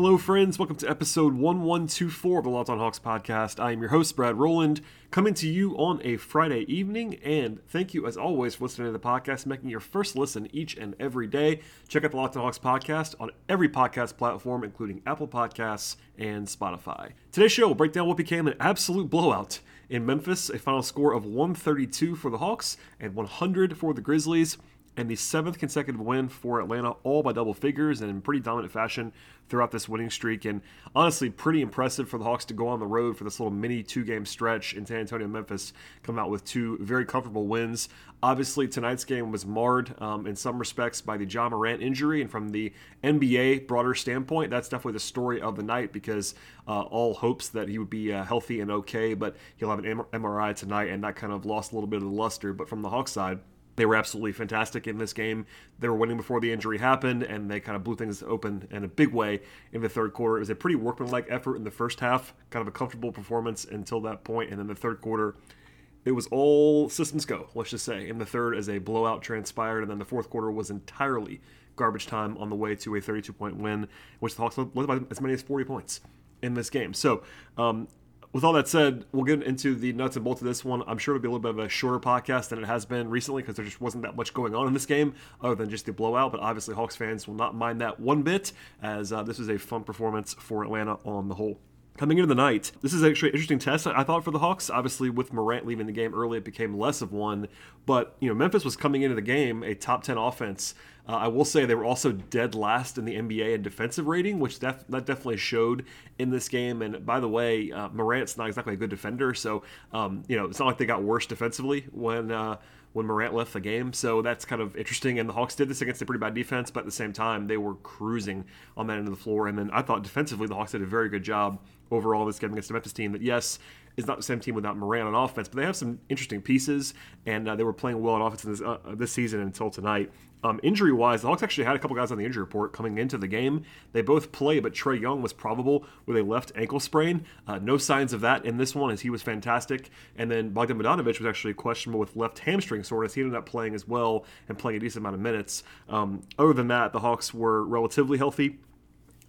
Hello, friends. Welcome to episode 1124 of the Locked on Hawks podcast. I am your host, Brad Rowland, coming to you on a Friday evening. And thank you, as always, for listening to the podcast, making your first listen each and every day. Check out the Locked on Hawks podcast on every podcast platform, including Apple Podcasts and Spotify. Today's show will break down what became an absolute blowout in Memphis, a final score of 132 for the Hawks and 100 for the Grizzlies and the seventh consecutive win for Atlanta, all by double figures and in pretty dominant fashion throughout this winning streak. And honestly, pretty impressive for the Hawks to go on the road for this little mini two game stretch in San Antonio, Memphis, come out with two very comfortable wins. Obviously, tonight's game was marred um, in some respects by the Ja Morant injury, and from the NBA broader standpoint, that's definitely the story of the night because uh, all hopes that he would be uh, healthy and okay, but he'll have an MRI tonight, and that kind of lost a little bit of the luster. But from the Hawks side, they were absolutely fantastic in this game. They were winning before the injury happened, and they kind of blew things open in a big way in the third quarter. It was a pretty workmanlike effort in the first half, kind of a comfortable performance until that point, and then the third quarter. It was all systems go, let's just say. In the third, as a blowout transpired, and then the fourth quarter was entirely garbage time on the way to a 32 point win, which the Hawks led by as many as 40 points in this game. So um, with all that said, we'll get into the nuts and bolts of this one. I'm sure it'll be a little bit of a shorter podcast than it has been recently because there just wasn't that much going on in this game other than just the blowout. But obviously, Hawks fans will not mind that one bit as uh, this was a fun performance for Atlanta on the whole. Coming into the night, this is actually an interesting test, I thought, for the Hawks. Obviously, with Morant leaving the game early, it became less of one. But, you know, Memphis was coming into the game a top 10 offense. Uh, I will say they were also dead last in the NBA in defensive rating, which def- that definitely showed in this game. And by the way, uh, Morant's not exactly a good defender. So, um, you know, it's not like they got worse defensively when. Uh, when Morant left the game. So that's kind of interesting. And the Hawks did this against a pretty bad defense, but at the same time, they were cruising on that end of the floor. And then I thought defensively, the Hawks did a very good job overall this game against the Memphis team that, yes, is not the same team without Morant on offense, but they have some interesting pieces, and uh, they were playing well on offense this, uh, this season until tonight. Um, injury wise, the Hawks actually had a couple guys on the injury report coming into the game. They both play, but Trae Young was probable with a left ankle sprain. Uh, no signs of that in this one, as he was fantastic. And then Bogdan Bogdanovic was actually questionable with left hamstring soreness. He ended up playing as well and playing a decent amount of minutes. Um, other than that, the Hawks were relatively healthy.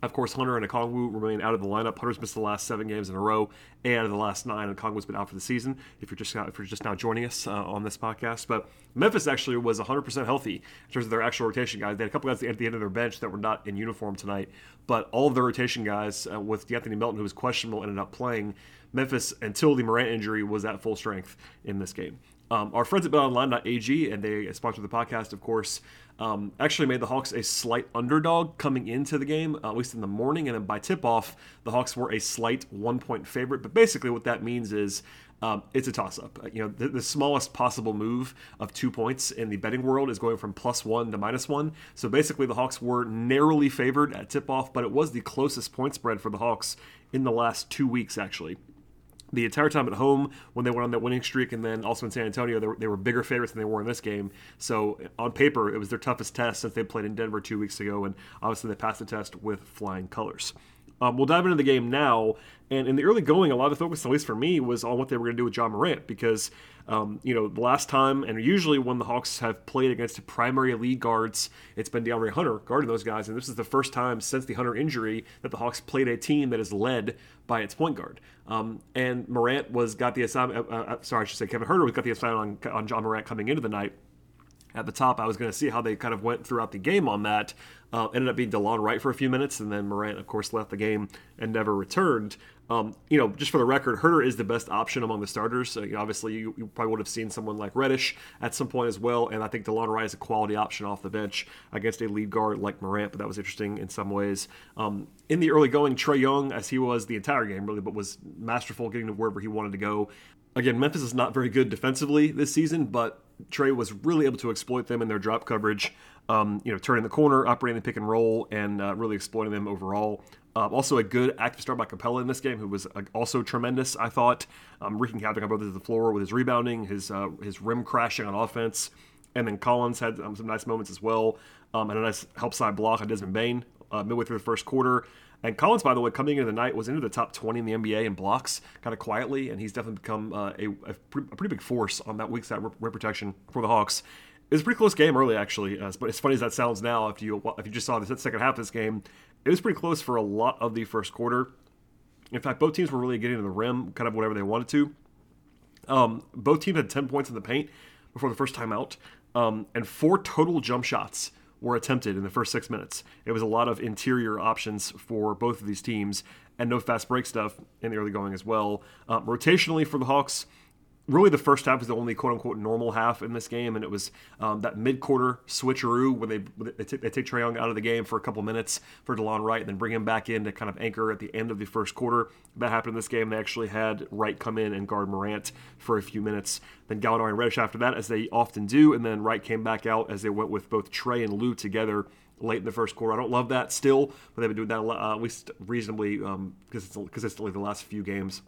Of course, Hunter and Okongwu remain out of the lineup. Hunter's missed the last seven games in a row, and the last nine, Okongwu's been out for the season. If you're just if you're just now joining us uh, on this podcast, but Memphis actually was 100% healthy in terms of their actual rotation guys. They had a couple guys at the end of their bench that were not in uniform tonight, but all of their rotation guys, uh, with De'Anthony Melton, who was questionable, ended up playing. Memphis, until the Morant injury, was at full strength in this game. Um, our friends at BetOnline.ag, and they sponsor the podcast, of course, um, actually made the Hawks a slight underdog coming into the game, uh, at least in the morning. And then by tip off, the Hawks were a slight one point favorite. But basically, what that means is um, it's a toss up. You know, the, the, smallest possible move of two points in the betting world is going from plus one to minus one. So basically, the Hawks were narrowly favored at tip off, but it was the closest point spread for the Hawks in the last two weeks, actually the entire time at home when they went on that winning streak, and then also in San Antonio, they were, they were, bigger favorites than they were in this game. So on paper, it was their toughest test since they played in Denver two weeks ago, and obviously they passed the test with flying colors. Um, we'll dive into the game now. And in the early going, a lot of the focus, at least for me, was on what they were going to do with Ja Morant because, um, you know, the last time, and usually when the Hawks have played against primary league guards, it's been DeAndre Hunter guarding those guys. And this is the first time since the Hunter injury that the Hawks played a team that is led by its point guard. Um, and Morant was got the assignment. Uh, uh, sorry, I should say Kevin Huerter was got the assignment on, on Ja Morant coming into the night. At the top, I was going to see how they kind of went throughout the game on that. Uh, ended up being Delon Wright for a few minutes, and then Morant, of course, left the game and never returned. Um, you know, just for the record, Huerter is the best option among the starters. So, you know, obviously, you, you, probably would have seen someone like Reddish at some point as well, and I think Delon Wright is a quality option off the bench against a lead guard like Morant, but that was interesting in some ways. Um, in the early going, Trae Young, as he was the entire game, really, but was masterful getting to wherever he wanted to go. Again, Memphis is not very good defensively this season, but Trae was really able to exploit them in their drop coverage. Um, you know, turning the corner, operating the pick and roll, and uh, really exploiting them overall. Um, also, a good active start by Capela in this game, who was uh, also tremendous. I thought um, wreaking havoc on both of the floor with his rebounding, his uh, his rim crashing on offense, and then Collins had um, some nice moments as well, um, and a nice help side block on Desmond Bane uh, midway through the first quarter. And Collins, by the way, coming into the night was into the top 20 in the NBA in blocks, kind of quietly, and he's definitely become uh, a, a, pretty big force on that weak side rim protection for the Hawks. It was a pretty close game early, actually. Uh, but as funny as that sounds now, if you if you just saw the second half of this game, it was pretty close for a lot of the first quarter. In fact, both teams were really getting to the rim, kind of whatever they wanted to. Um, both teams had 10 points in the paint before the first time out, um, and four total jump shots were attempted in the first six minutes. It was a lot of interior options for both of these teams, and no fast break stuff in the early going as well. Uh, rotationally for the Hawks, really the first half was the only quote unquote normal half in this game, and it was um, that mid quarter switcheroo where they they, t- they take Trae Young out of the game for a couple minutes for Delon Wright, and then bring him back in to kind of anchor at the end of the first quarter. That happened in this game. They actually had Wright come in and guard Morant for a few minutes. Then Gallinari and Reddish after that, as they often do, and then Wright came back out as they went with both Trae and Lou together late in the first quarter. I don't love that still, but they've been doing that uh, at least reasonably um, consistently the last few games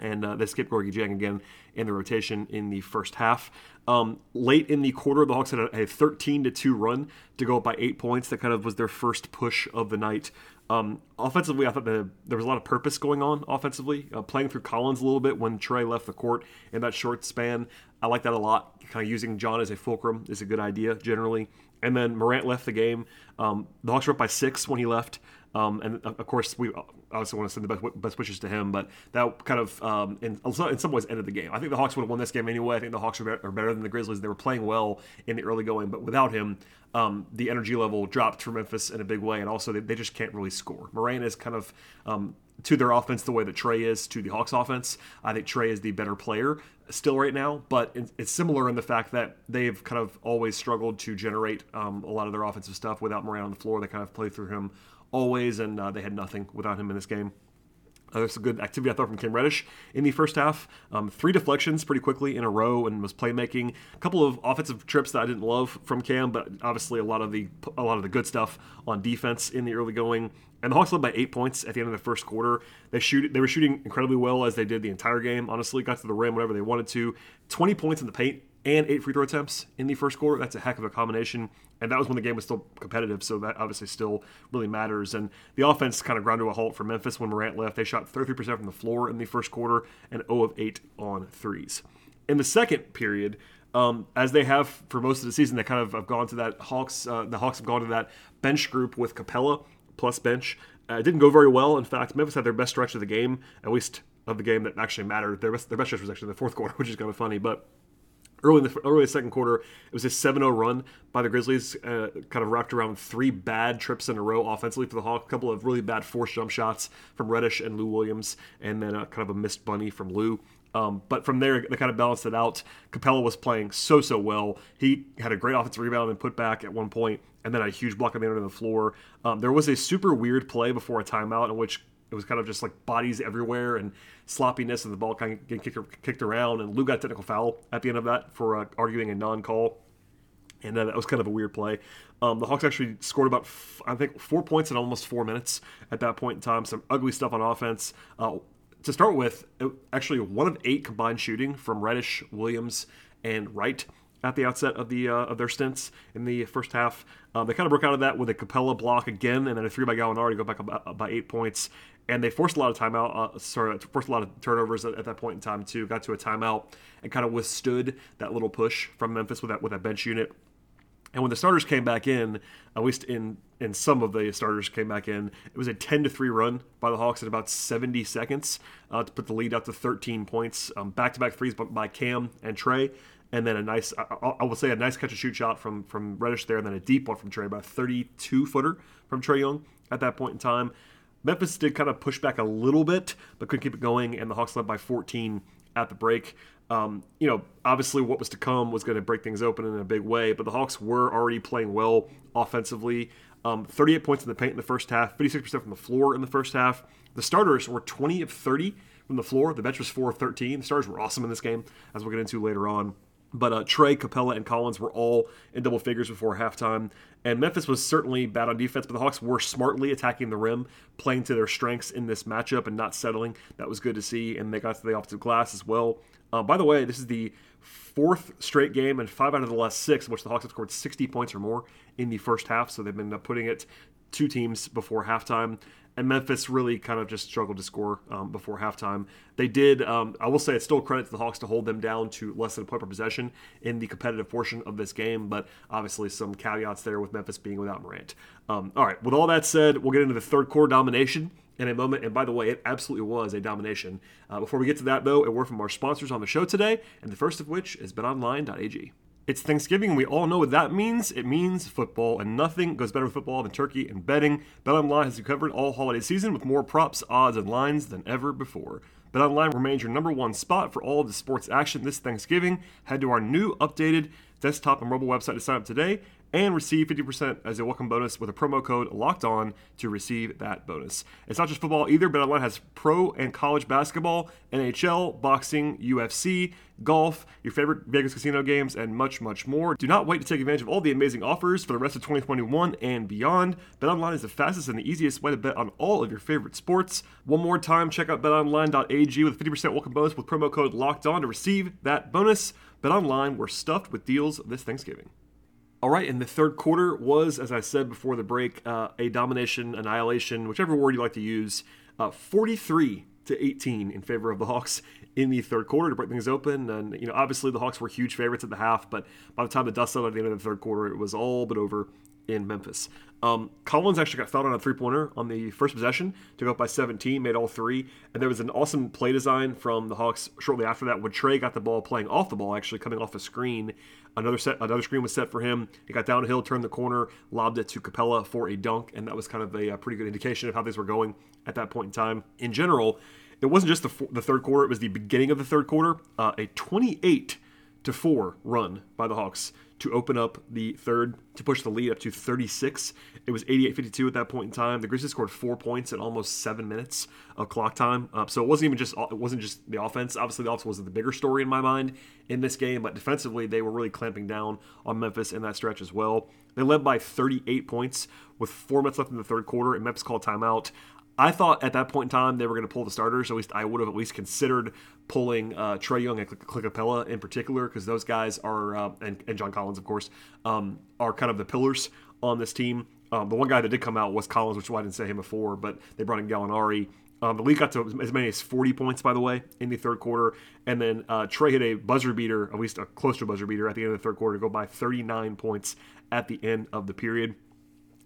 and uh, they skipped Gorgui Dieng again in the rotation in the first half. Um, late in the quarter, the Hawks had a, a 13 to two run to go up by eight points. That kind of was their first push of the night. Um, offensively, I thought the, there was a lot of purpose going on offensively, uh, playing through Collins a little bit when Trae left the court in that short span. I like that a lot. Kind of using John as a fulcrum is a good idea generally. And then Morant left the game. Um, the Hawks were up by six when he left. Um, and of course, we obviously want to send the best, best wishes to him, but that kind of, um, in, in some ways, ended the game. I think the Hawks would have won this game anyway. I think the Hawks are better, are better than the Grizzlies. They were playing well in the early going, but without him, um, the energy level dropped for Memphis in a big way, and also they, they just can't really score. Morant is kind of um, to their offense the way that Trae is to the Hawks offense. I think Trae is the better player still right now, but it's similar in the fact that they've kind of always struggled to generate um, a lot of their offensive stuff without Morant on the floor. They kind of play through him always, and uh, they had nothing without him in this game. Uh, that's a good activity I thought from Cam Reddish in the first half. Um, three deflections pretty quickly in a row and was playmaking. A couple of offensive trips that I didn't love from Cam, but obviously a lot of the a lot of the good stuff on defense in the early going. And the Hawks led by eight points at the end of the first quarter. They shoot they were shooting incredibly well as they did the entire game. Honestly, got to the rim whenever they wanted to. Twenty points in the paint and eight free throw attempts in the first quarter. That's a heck of a combination. And that was when the game was still competitive, so that obviously still really matters. And the offense kind of ground to a halt for Memphis when Morant left. They shot 33% from the floor in the first quarter and 0 of 8 on threes. In the second period, um, as they have for most of the season, they kind of have gone to that Hawks. Uh, the Hawks have gone to that bench group with Capela plus bench. Uh, it didn't go very well. In fact, Memphis had their best stretch of the game, at least of the game that actually mattered. Their best, their best stretch was actually in the fourth quarter, which is kind of funny, but early in the early second quarter, it was a 7-0 run by the Grizzlies, uh, kind of wrapped around three bad trips in a row offensively for the Hawks. A couple of really bad forced jump shots from Reddish and Lou Williams, and then a, kind of a missed bunny from Lou. Um, but from there, they kind of balanced it out. Capela was playing so so well. He had a great offensive rebound and put back at one point, and then a huge block on the end of the floor. Um, there was a super weird play before a timeout in which it was kind of just like bodies everywhere and sloppiness, and the ball kind of getting kicked, kicked around. And Lou got a technical foul at the end of that for uh, arguing a non-call, and that was kind of a weird play. Um, the Hawks actually scored about f- I think four points in almost four minutes at that point in time. Some ugly stuff on offense. Uh, to start with, actually one of eight combined shooting from Reddish, Williams, and Wright at the outset of the uh, of their stints in the first half. Um, they kind of broke out of that with a Capela block again, and then a three by Gallinari to go back by eight points and they forced a lot of timeout. Uh, sorry, forced a lot of turnovers at, at, that point in time too. Got to a timeout and kind of withstood that little push from Memphis with that with that bench unit. And when the starters came back in, at least in in some of the starters came back in, it was a 10 to 3 run by the Hawks in about 70 seconds uh, to put the lead up to 13 points. Back to back threes by Cam and Trae. And then a nice, I, I will say, a nice catch and shoot shot from from Reddish there, and then a deep one from Trae, about a 32 footer from Trae Young at that point in time. Memphis did kind of push back a little bit, but couldn't keep it going, and the Hawks led by 14 at the break. Um, you know, obviously, what was to come was going to break things open in a big way, but the Hawks were already playing well offensively. Um, 38 points in the paint in the first half, 56% from the floor in the first half. The starters were 20 of 30 from the floor. The bench was 4 of 13. The starters were awesome in this game, as we'll get into later on. But uh, Trae, Capela, and Collins were all in double figures before halftime. And Memphis was certainly bad on defense, but the Hawks were smartly attacking the rim, playing to their strengths in this matchup and not settling. That was good to see. And they got to the offensive glass as well. Uh, by the way, this is the fourth straight game and five out of the last six in which the Hawks have scored 60 points or more in the first half. So they've been putting it two teams before halftime and Memphis really kind of just struggled to score um, before halftime. They did, um, I will say, it's still credit to the Hawks to hold them down to less than a point per possession in the competitive portion of this game, but obviously some caveats there with Memphis being without Morant. Um, all right, with all that said, we'll get into the third quarter domination in a moment. And by the way, it absolutely was a domination. Uh, before we get to that, though, a word from our sponsors on the show today, and the first of which is betonline.ag. It's Thanksgiving, we all know what that means. It means football, and nothing goes better with football than turkey and betting. BetOnline has you covered all holiday season with more props, odds, and lines than ever before. BetOnline remains your number one spot for all of the sports action this Thanksgiving. Head to our new updated desktop and mobile website to sign up today and receive 50% as a welcome bonus with a promo code locked on to receive that bonus. It's not just football either, but BetOnline has pro and college basketball, NHL, boxing, UFC, golf, your favorite Vegas casino games, and much, much more. Do not wait to take advantage of all the amazing offers for the rest of 2021 and beyond. BetOnline is the fastest and the easiest way to bet on all of your favorite sports. One more time, check out betonline.ag with 50% welcome bonus with promo code locked on to receive that bonus. BetOnline, we're stuffed with deals this Thanksgiving. All right, and the third quarter was, as I said before the break, uh, a domination, annihilation, whichever word you like to use, uh, 43 to 18 in favor of the Hawks in the third quarter to break things open. And, you know, obviously the Hawks were huge favorites at the half, but by the time the dust settled at the end of the third quarter, it was all but over in Memphis. Um, Collins actually got fouled on a three pointer on the first possession took up by 17, made all three. And there was an awesome play design from the Hawks shortly after that when Trae got the ball playing off the ball, actually coming off a screen. Another set, another screen was set for him. He got downhill, turned the corner, lobbed it to Capela for a dunk, and that was kind of a, a pretty good indication of how things were going at that point in time. In general, it wasn't just the, the third quarter; it was the beginning of the third quarter. Uh, a 28 to four run by the Hawks to open up the third to push the lead up to 36. It was 88-52 at that point in time. The Grizzlies scored four points in almost seven minutes of clock time. Uh, so it wasn't even just it wasn't just the offense. Obviously, the offense was the bigger story in my mind in this game, but defensively they were really clamping down on Memphis in that stretch as well. They led by 38 points with four minutes left in the third quarter, and Memphis called timeout. I thought at that point in time they were going to pull the starters. At least I would have at least considered pulling uh, Trae Young and Clint Capela in particular because those guys are uh, and, and, John Collins of course um, are kind of the pillars on this team. Um, the one guy that did come out was Collins, which is why I didn't say him before, but they brought in Gallinari. Um, the lead got to as many as 40 points, by the way, in the third quarter. And then uh, Trae hit a buzzer beater, at least a close to buzzer beater, at the end of the third quarter to go by 39 points at the end of the period.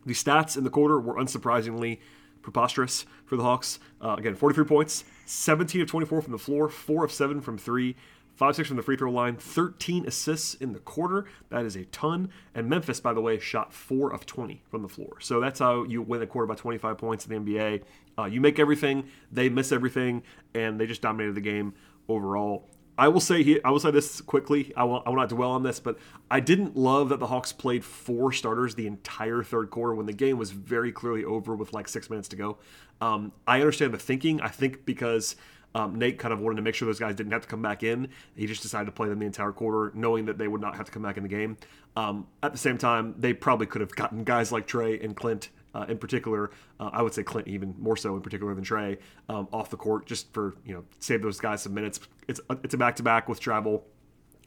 The stats in the quarter were unsurprisingly preposterous for the Hawks. Uh, again, 43 points, 17 of 24 from the floor, 4 of 7 from 3, 5 6 from the free throw line, 13 assists in the quarter. That is a ton. And Memphis, by the way, shot 4 of 20 from the floor. So that's how you win a quarter by 25 points in the NBA. Uh, you make everything, they miss everything, and they just dominated the game overall. I will say he, I will say this quickly. I will, I will not dwell on this, but I didn't love that the Hawks played four starters the entire third quarter when the game was very clearly over with like six minutes to go. Um, I understand the thinking. I think because um, Nate kind of wanted to make sure those guys didn't have to come back in, he just decided to play them the entire quarter, knowing that they would not have to come back in the game. Um, at the same time, they probably could have gotten guys like Trae and Clint uh, in particular, uh, I would say Clint even more so in particular than Trae um, off the court just for you know save those guys some minutes. It's it's a back to back with travel.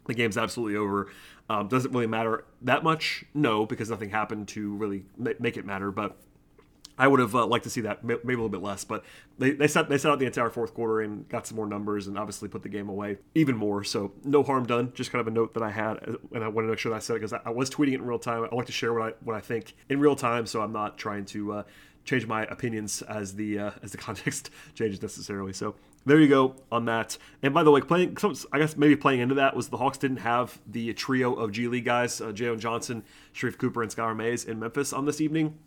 The game's absolutely over. Um, does it really matter that much? No, because nothing happened to really make it matter. But I would have uh, liked to see that maybe a little bit less, but they, they set they set out the entire fourth quarter and got some more numbers and obviously put the game away even more. So no harm done. Just kind of a note that I had, and I wanted to make sure that I said it because I, I, was tweeting it in real time. I like to share what I what I think in real time, so I'm not trying to uh, change my opinions as the uh, as the context changes necessarily. So there you go on that. And by the way, playing, I guess maybe playing into that was the Hawks didn't have the trio of G League guys, uh, Johnson, Sharife Cooper, and Skylar Mays in Memphis on this evening.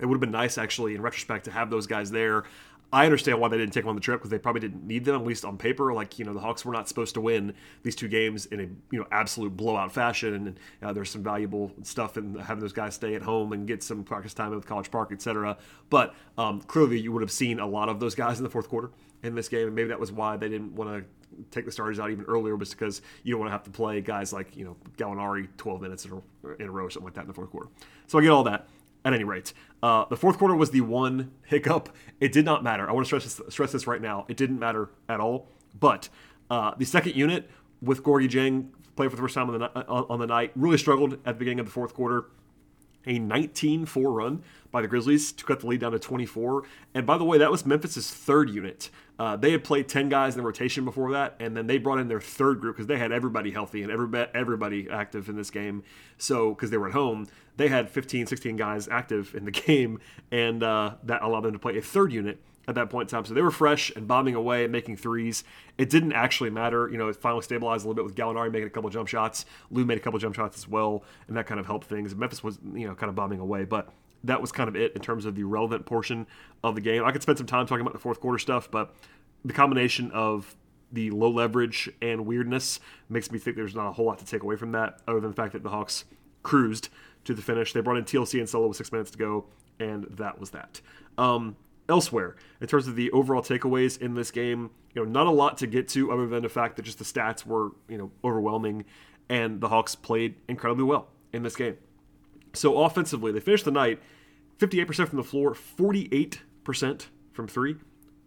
It would have been nice, actually, in retrospect, to have those guys there. I understand why they didn't take them on the trip because they probably didn't need them, at least on paper. Like you know, the Hawks were not supposed to win these two games in a you know absolute blowout fashion, and uh, there's some valuable stuff in having those guys stay at home and get some practice time with College Park, etc. But um, clearly, you would have seen a lot of those guys in the fourth quarter in this game, and maybe that was why they didn't want to take the starters out even earlier was because you don't want to have to play guys like you know Gallinari 12 minutes in a, in a row or something like that in the fourth quarter. So I get all that. At any rate, uh, the fourth quarter was the one hiccup. It did not matter. I want to stress this, stress this right now. It didn't matter at all. But uh, the second unit with Gorgui Dieng played for the first time on the, on the night really struggled at the beginning of the fourth quarter a 19 4 run by the Grizzlies to cut the lead down to 24. And by the way, that was Memphis's third unit. Uh, they had played 10 guys in the rotation before that, and then they brought in their third group because they had everybody healthy and everybody, everybody active in this game. So, because they were at home, they had 15, 16 guys active in the game, and uh, that allowed them to play a third unit at that point in time. So they were fresh and bombing away and making threes. It didn't actually matter. You know, it finally stabilized a little bit with Gallinari making a couple jump shots. Lou made a couple jump shots as well, and that kind of helped things. Memphis was, you know, kind of bombing away, but that was kind of it in terms of the relevant portion of the game. I could spend some time talking about the fourth quarter stuff, but the combination of the low leverage and weirdness makes me think there's not a whole lot to take away from that, other than the fact that the Hawks cruised to the finish. They brought in TLC and solo with six minutes to go, and that was that. Um, elsewhere in terms of the overall takeaways in this game you know not a lot to get to other than the fact that just the stats were you know overwhelming and the hawks played incredibly well in this game so offensively they finished the night 58% from the floor 48% from three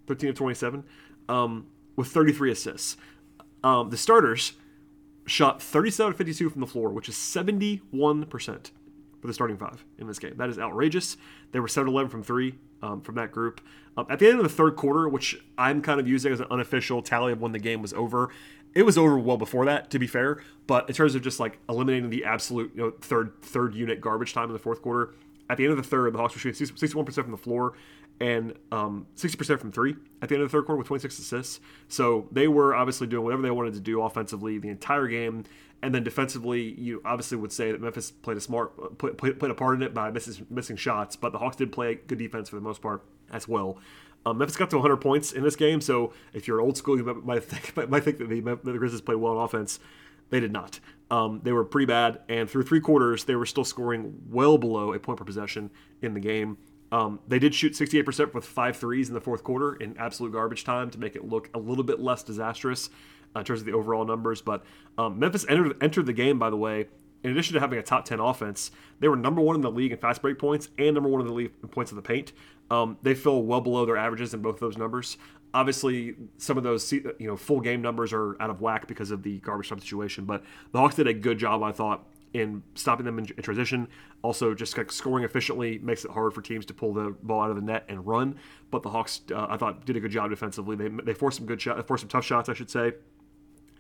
13 of 27 um, with 33 assists um, the starters shot 37 52 from the floor which is 71% for the starting five in this game. That is outrageous. They were 7 11 from three um, from that group. Um, at the end of the third quarter, which I'm kind of using as an unofficial tally of when the game was over, it was over well before that, to be fair. But in terms of just like eliminating the absolute you know, third third unit garbage time in the fourth quarter, at the end of the third, the Hawks were shooting 61% from the floor and um, 60% from three at the end of the third quarter with 26 assists. So they were obviously doing whatever they wanted to do offensively the entire game. And then defensively, you obviously would say that Memphis played a smart, played, played a part in it by missing, shots, but the Hawks did play good defense for the most part as well. Um, Memphis got to 100 points in this game, so if you're old school, you might think, might think that the, the Grizzlies played well on offense. They did not. Um, they were pretty bad, and through three quarters, they were still scoring well below a point per possession in the game. Um, they did shoot 68% with five threes in the fourth quarter in absolute garbage time to make it look a little bit less disastrous uh, in terms of the overall numbers. But um, Memphis entered, entered the game, by the way, in addition to having a top 10 offense, they were number one in the league in fast break points and number one in the league in points of the paint. Um, they fell well below their averages in both those numbers. Obviously, some of those you know full game numbers are out of whack because of the garbage time situation, but the Hawks did a good job, I thought, in stopping them in, transition. Also, just like scoring efficiently makes it hard for teams to pull the ball out of the net and run. But the Hawks, uh, I thought, did a good job defensively. They, they forced some good shots, forced some tough shots, I should say.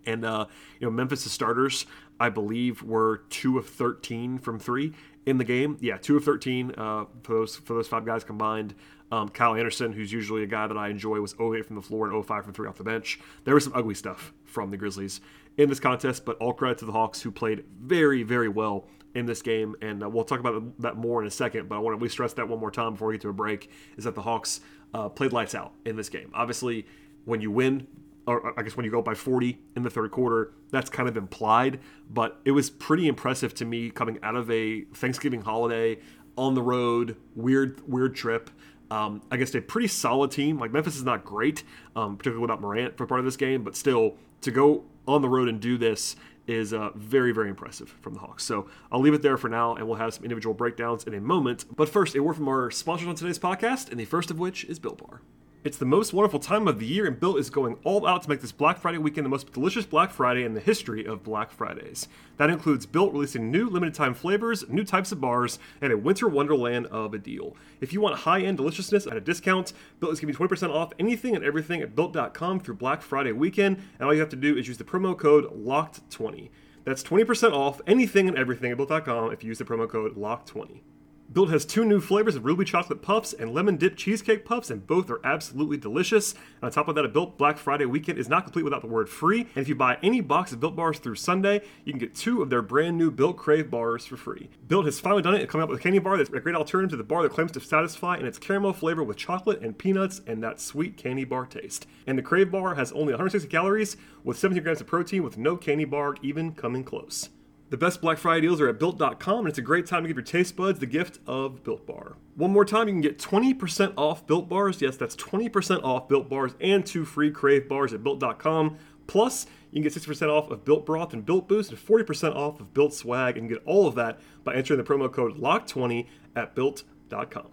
And uh, you know, Memphis' starters, I believe, were two of thirteen from three in the game. Yeah, two of thirteen uh, for those for those five guys combined. Um, Kyle Anderson, who's usually a guy that I enjoy, was 08 from the floor and 05 from three off the bench. There was some ugly stuff from the Grizzlies in this contest, but all credit to the Hawks, who played very, very well in this game. And uh, we'll talk about that more in a second, but I want to stress that one more time before we get to a break is that the Hawks uh, played lights out in this game. Obviously, when you win or I guess when you go up by 40 in the third quarter, that's kind of implied. But it was pretty impressive to me coming out of a Thanksgiving holiday on the road, weird, weird trip. Um, against a pretty solid team. Like Memphis is not great, um, particularly without Morant for part of this game, but still to go on the road and do this is uh, very, very impressive from the Hawks. So I'll leave it there for now, and we'll have some individual breakdowns in a moment. But first, a word from our sponsors on today's podcast, and the first of which is Built Bar. It's the most wonderful time of the year, and Built is going all out to make this Black Friday weekend the most delicious Black Friday in the history of Black Fridays. That includes Built releasing new limited time flavors, new types of bars, and a winter wonderland of a deal. If you want high end deliciousness at a discount, Built is giving 20% off anything and everything at Built.com through Black Friday weekend, and all you have to do is use the promo code LOCKED20. That's 20% off anything and everything at Built.com if you use the promo code LOCKED20. Built has two new flavors of ruby chocolate puffs and lemon dip cheesecake puffs, and both are absolutely delicious. And on top of that, a Built Black Friday weekend is not complete without the word free. And if you buy any box of Built bars through Sunday, you can get two of their brand new Built Crave bars for free. Built has finally done it and coming up with a candy bar that's a great alternative to the bar that claims to satisfy in its caramel flavor with chocolate and peanuts and that sweet candy bar taste. And the Crave bar has only 160 calories with 17 grams of protein with no candy bar even coming close. The best Black Friday deals are at Built.com, and it's a great time to give your taste buds the gift of Built Bar. One more time, you can get 20% off Built Bars. Yes, that's 20% off Built Bars and two free Crave bars at Built.com. Plus, you can get 60% off of Built Broth and Built Boost and 40% off of Built Swag and you get all of that by entering the promo code LOCK20 at built.com.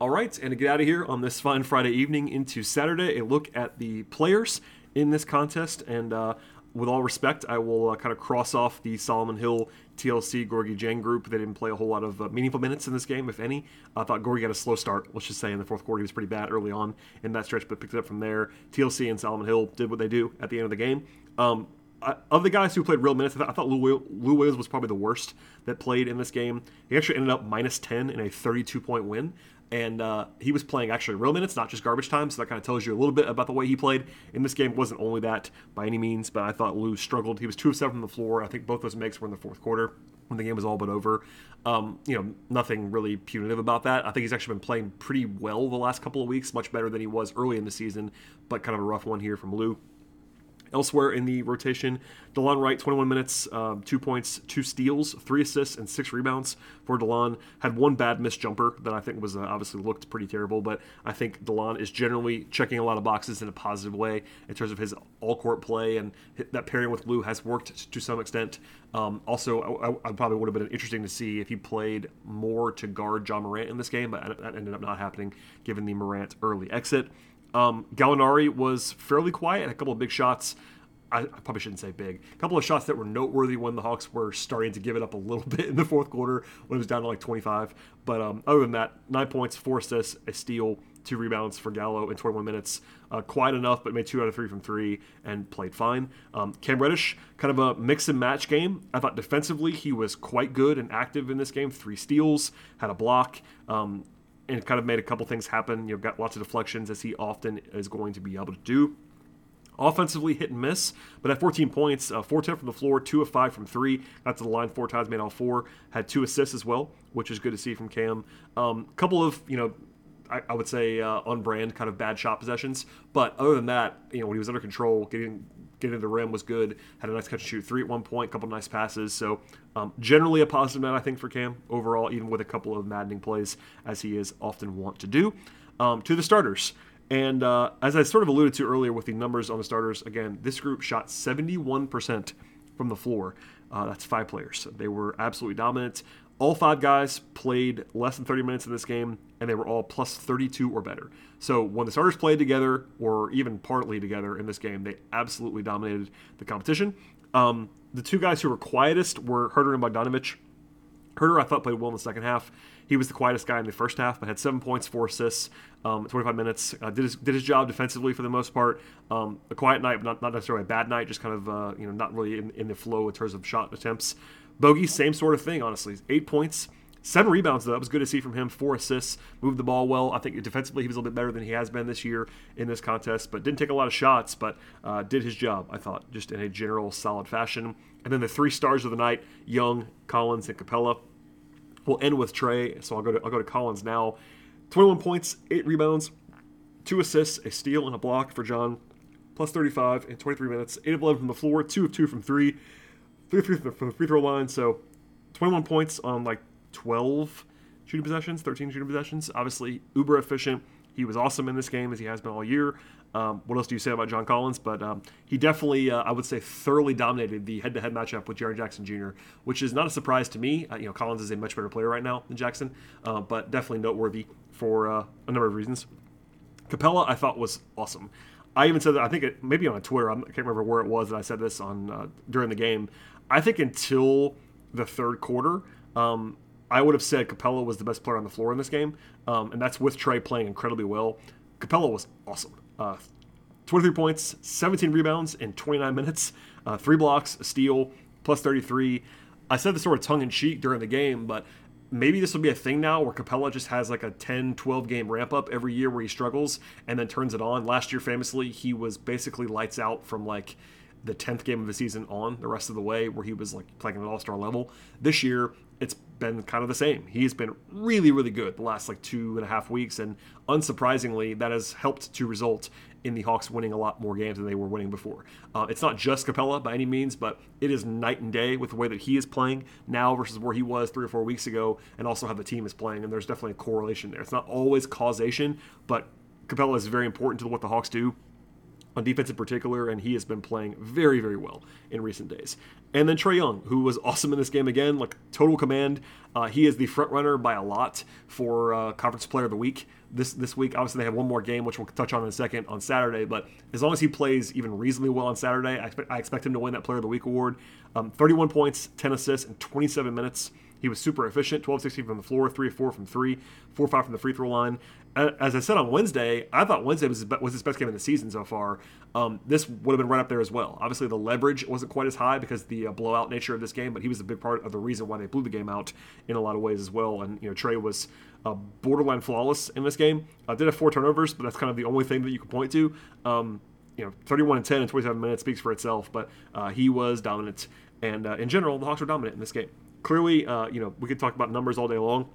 All right, and to get out of here on this fine Friday evening into Saturday, a look at the players in this contest. And uh, with all respect, I will uh, kind of cross off the Solomon Hill TLC Gorgui Dieng group. They didn't play a whole lot of uh, meaningful minutes in this game, if any. I thought Gorgui got a slow start, let's just say, in the fourth quarter. He was pretty bad early on in that stretch, but picked it up from there. TLC and Solomon Hill did what they do at the end of the game. Um, I, of the guys who played real minutes, I thought, I thought Lou, Lou Williams was probably the worst that played in this game. He actually ended up minus 10 in a 32 point win and uh, he was playing actually real minutes, not just garbage time. So that kind of tells you a little bit about the way he played in this game. It wasn't only that by any means, but I thought Lou struggled. He was two of seven from the floor. I think both those makes were in the fourth quarter when the game was all but over. Um, you know, nothing really punitive about that. I think he's actually been playing pretty well the last couple of weeks, much better than he was early in the season, but kind of a rough one here from Lou. Elsewhere in the rotation, Delon Wright, 21 minutes, um, two points, two steals, three assists, and six rebounds for Delon. Had one bad missed jumper that I think was uh, obviously looked pretty terrible, but I think Delon is generally checking a lot of boxes in a positive way in terms of his all court play, and that pairing with Lou has worked to some extent. Um, also, I, I, probably would have been interesting to see if he played more to guard Ja Morant in this game, but that ended up not happening given the Morant early exit. Um, Gallinari was fairly quiet, a couple of big shots. I, I, probably shouldn't say big. A couple of shots that were noteworthy when the Hawks were starting to give it up a little bit in the fourth quarter when it was down to like 25. But um, other than that, nine points, four assists, a steal, two rebounds for Gallo in 21 minutes. Uh, quiet enough, but made two out of three from three and played fine. Um, Cam Reddish, kind of a mix and match game. I thought defensively he was quite good and active in this game. Three steals, had a block. Um, and kind of made a couple things happen. You've got lots of deflections as he often is going to be able to do. Offensively, hit and miss, but at 14 points, uh, 4 10 from the floor, 2 of 5 from 3. Got to the line four times, made all four. Had two assists as well, which is good to see from Cam. A um, couple of, you know, I, would say uh, on brand kind of bad shot possessions, but other than that, you know, when he was under control, getting getting to the rim was good. Had a nice catch and shoot three at one point, couple nice passes. So um, generally a positive night, I think, for Cam overall, even with a couple of maddening plays as he is often wont to do. Um, to the starters. And uh, as I sort of alluded to earlier with the numbers on the starters, again, this group shot 71% from the floor. Uh, that's five players. They were absolutely dominant. All five guys played less than 30 minutes in this game, and they were all plus 32 or better. So when the starters played together, or even partly together in this game, they absolutely dominated the competition. Um, the two guys who were quietest were Huerter and Bogdanovic. Huerter, I thought, played well in the second half. He was the quietest guy in the first half, but had seven points, four assists, um, 25 minutes. Uh, did his did his job defensively for the most part. Um, a quiet night, not, not necessarily a bad night, just kind of uh, you know not really in, in the flow in terms of shot attempts. Bogey, same sort of thing, honestly. Eight points, Seven rebounds, though. That was good to see from him. Four assists, moved the ball well. I think defensively he was a little bit better than he has been this year in this contest, but didn't take a lot of shots, but uh, did his job, I thought, just in a general solid fashion. And then the three stars of the night Young, Collins, and Capela. We'll end with Trae, so I'll go to, I'll go to Collins now. 21 points, 8 rebounds, 2 assists, a steal, and a block for John. Plus 35 in 23 minutes. 8 of 11 from the floor, 2 of 2 from 3, 3 of 3 from the free throw line. So 21 points on like 12 shooting possessions, 13 shooting possessions. Obviously, uber efficient. He was awesome in this game as he has been all year. Um, what else do you say about John Collins? But um, he definitely, uh, I would say, thoroughly dominated the head-to-head matchup with Jaren Jackson Jr., which is not a surprise to me. Uh, you know, Collins is a much better player right now than Jackson, uh, but definitely noteworthy for uh, a number of reasons. Capela, I thought was awesome. I even said that I think it, maybe on Twitter. I can't remember where it was that I said this on uh, during the game. I think until the third quarter, um, I would have said Capela was the best player on the floor in this game, um, and that's with Trae playing incredibly well. Capela was awesome. Uh, 23 points, 17 rebounds in 29 minutes, uh, three blocks, a steal, plus 33. I said this sort of tongue in cheek during the game, but maybe this will be a thing now where Capela just has like a 10, 12 game ramp up every year where he struggles and then turns it on. Last year, famously, he was basically lights out from like the 10th game of the season on the rest of the way where he was like playing at an all-star level. This year it's been kind of the same. He's been really really good the last like two and a half weeks and unsurprisingly that has helped to result in the hawks winning a lot more games than they were winning before. Uh, it's not just Capela by any means but it is night and day with the way that he is playing now versus where he was three or four weeks ago and also how the team is playing and there's definitely a correlation there. It's not always causation but Capela is very important to what the hawks do on defense in particular, and he has been playing very, very well in recent days. And then Trae Young, who was awesome in this game again, like total command. Uh, he is the front runner by a lot for uh, Conference Player of the Week this this week. Obviously, they have one more game, which we'll touch on in a second on Saturday. But as long as he plays even reasonably well on Saturday, I expect, I expect him to win that Player of the Week award. Um, 31 points, 10 assists, in 27 minutes. He was super efficient 12 16 from the floor, 3 4 from 3, 4 5 from the free throw line. As I said on Wednesday, I thought Wednesday was, was his best game of the season so far. Um, this would have been right up there as well. Obviously, the leverage wasn't quite as high because the uh, blowout nature of this game, but he was a big part of the reason why they blew the game out in a lot of ways as well. And, you know, Trae was uh, borderline flawless in this game. Uh, did have four turnovers, but that's kind of the only thing that you can point to. Um, you know, 31 and 10 in 27 minutes speaks for itself, but uh, he was dominant. And uh, in general, the Hawks were dominant in this game clearly, uh, you know, we could talk about numbers all day long.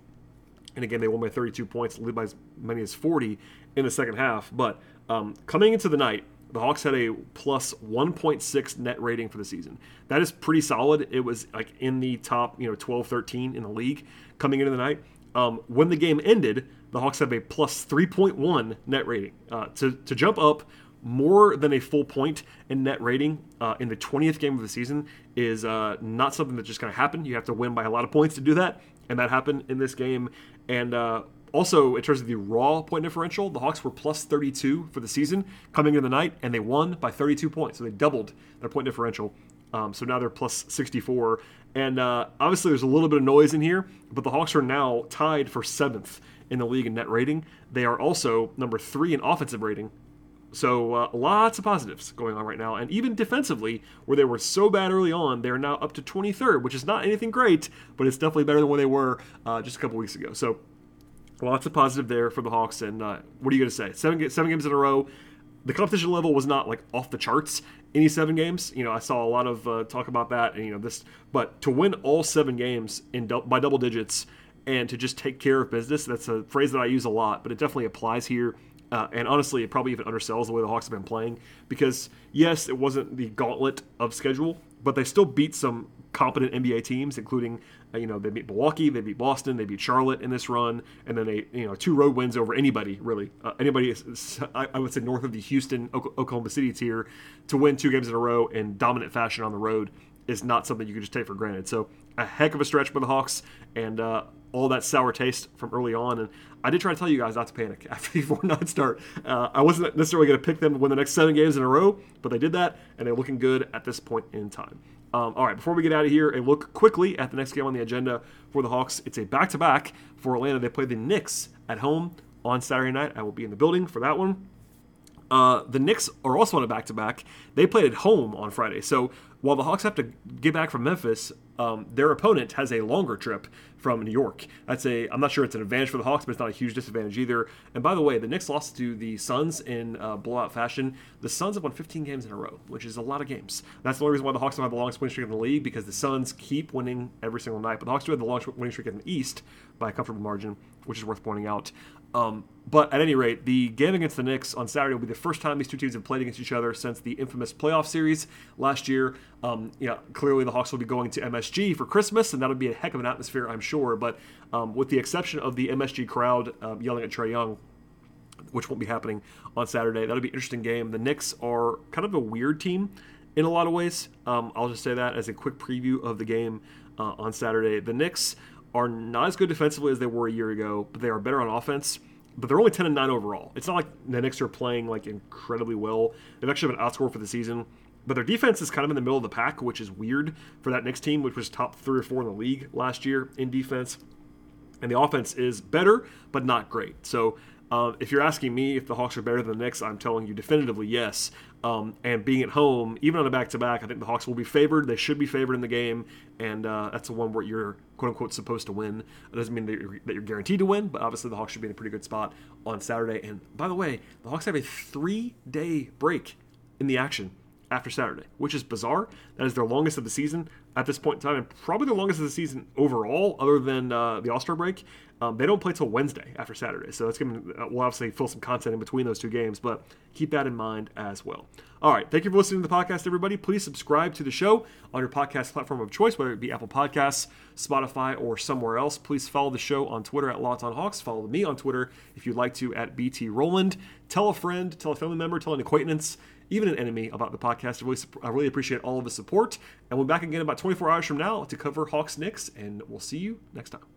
And again, they won by 32 points, lead by as many as 40 in the second half. But um, coming into the night, the Hawks had a plus 1.6 net rating for the season. That is pretty solid. It was like in the top, you know, 12, 13 in the league coming into the night. Um, when the game ended, the Hawks have a plus 3.1 net rating. Uh, to, to jump up more than a full point in net rating uh, in the 20th game of the season is uh, not something that's just going to happen. You have to win by a lot of points to do that, and that happened in this game. And uh, also, in terms of the raw point differential, the Hawks were plus 32 for the season coming into the night, and they won by 32 points. So they doubled their point differential. Um, so now they're plus 64. And uh, obviously, there's a little bit of noise in here, but the Hawks are now tied for seventh in the league in net rating. They are also number three in offensive rating so uh, lots of positives going on right now, and even defensively, where they were so bad early on, they're now up to 23rd, which is not anything great, but it's definitely better than where they were uh, just a couple weeks ago. So lots of positive there for the Hawks. And uh, what are you going to say? Seven seven games in a row. The competition level was not like off the charts any seven games. You know, I saw a lot of uh, talk about that, and you know this, but to win all seven games in by double digits and to just take care of business. That's a phrase that I use a lot, but it definitely applies here. Uh, and honestly, it probably even undersells the way the Hawks have been playing because, yes, it wasn't the gauntlet of schedule, but they still beat some competent NBA teams, including, uh, you know, they beat Milwaukee, they beat Boston, they beat Charlotte in this run, and then they, you know, two road wins over anybody, really. Uh, anybody, I, would say, north of the Houston, Oklahoma City tier to win two games in a row in dominant fashion on the road is not something you can just take for granted. So, a heck of a stretch for the Hawks, and uh, all that sour taste from early on. And I did try to tell you guys not to panic after the 4 9 start. Uh, I wasn't necessarily going to pick them to win the next seven games in a row, but they did that, and they're looking good at this point in time. Um, all right, before we get out of here, a look quickly at the next game on the agenda for the Hawks. It's a back to back for Atlanta. They play the Knicks at home on Saturday night. I will be in the building for that one. Uh, the Knicks are also on a back to back. They played at home on Friday. So while the Hawks have to get back from Memphis, um, their opponent has a longer trip from New York. That's a I'm not sure it's an advantage for the Hawks, but it's not a huge disadvantage either. And by the way, the Knicks lost to the Suns in uh, blowout fashion. The Suns have won 15 games in a row, which is a lot of games. That's the only reason why the Hawks don't have the longest winning streak in the league because the Suns keep winning every single night. But the Hawks do have the longest winning streak in the East by a comfortable margin, which is worth pointing out. Um, but at any rate, the game against the Knicks on Saturday will be the first time these two teams have played against each other since the infamous playoff series last year. Um, know, clearly the Hawks will be going to MSG for Christmas, and that'll be a heck of an atmosphere, I'm sure. But um, with the exception of the MSG crowd um, yelling at Trae Young, which won't be happening on Saturday, that'll be an interesting game. The Knicks are kind of a weird team in a lot of ways. Um, I'll just say that as a quick preview of the game uh, on Saturday. The Knicks are not as good defensively as they were a year ago, but they are better on offense. But they're only 10 and 9 overall. It's not like the Knicks are playing like incredibly well. They've actually been outscored for the season. But their defense is kind of in the middle of the pack, which is weird for that Knicks team, which was top three or four in the league last year in defense. And the offense is better, but not great. So uh, if you're asking me if the Hawks are better than the Knicks, I'm telling you definitively yes. Um, and being at home, even on a back to back, I think the Hawks will be favored. They should be favored in the game, and uh, that's the one where you're quote unquote supposed to win. It doesn't mean that you're, that you're guaranteed to win, but obviously the Hawks should be in a pretty good spot on Saturday. And by the way, the Hawks have a three day break in the action after Saturday, which is bizarre. That is their longest of the season. at this point in time, and probably the longest of the season overall, other than uh, the All Star break. Um, they don't play till Wednesday after Saturday, so that's going to we'll obviously fill some content in between those two games, but keep that in mind as well. All right, thank you for listening to the podcast, everybody. Please subscribe to the show on your podcast platform of choice, whether it be Apple Podcasts, Spotify, or somewhere else. Please follow the show on Twitter at Locked On Hawks. Follow me on Twitter if you'd like to at BT Rowland. Tell a friend, tell a family member, tell an acquaintance even an enemy about the podcast. I really, I really appreciate all of the support. And we'll be back again about 24 hours from now to cover Hawks Knicks, and we'll see you next time.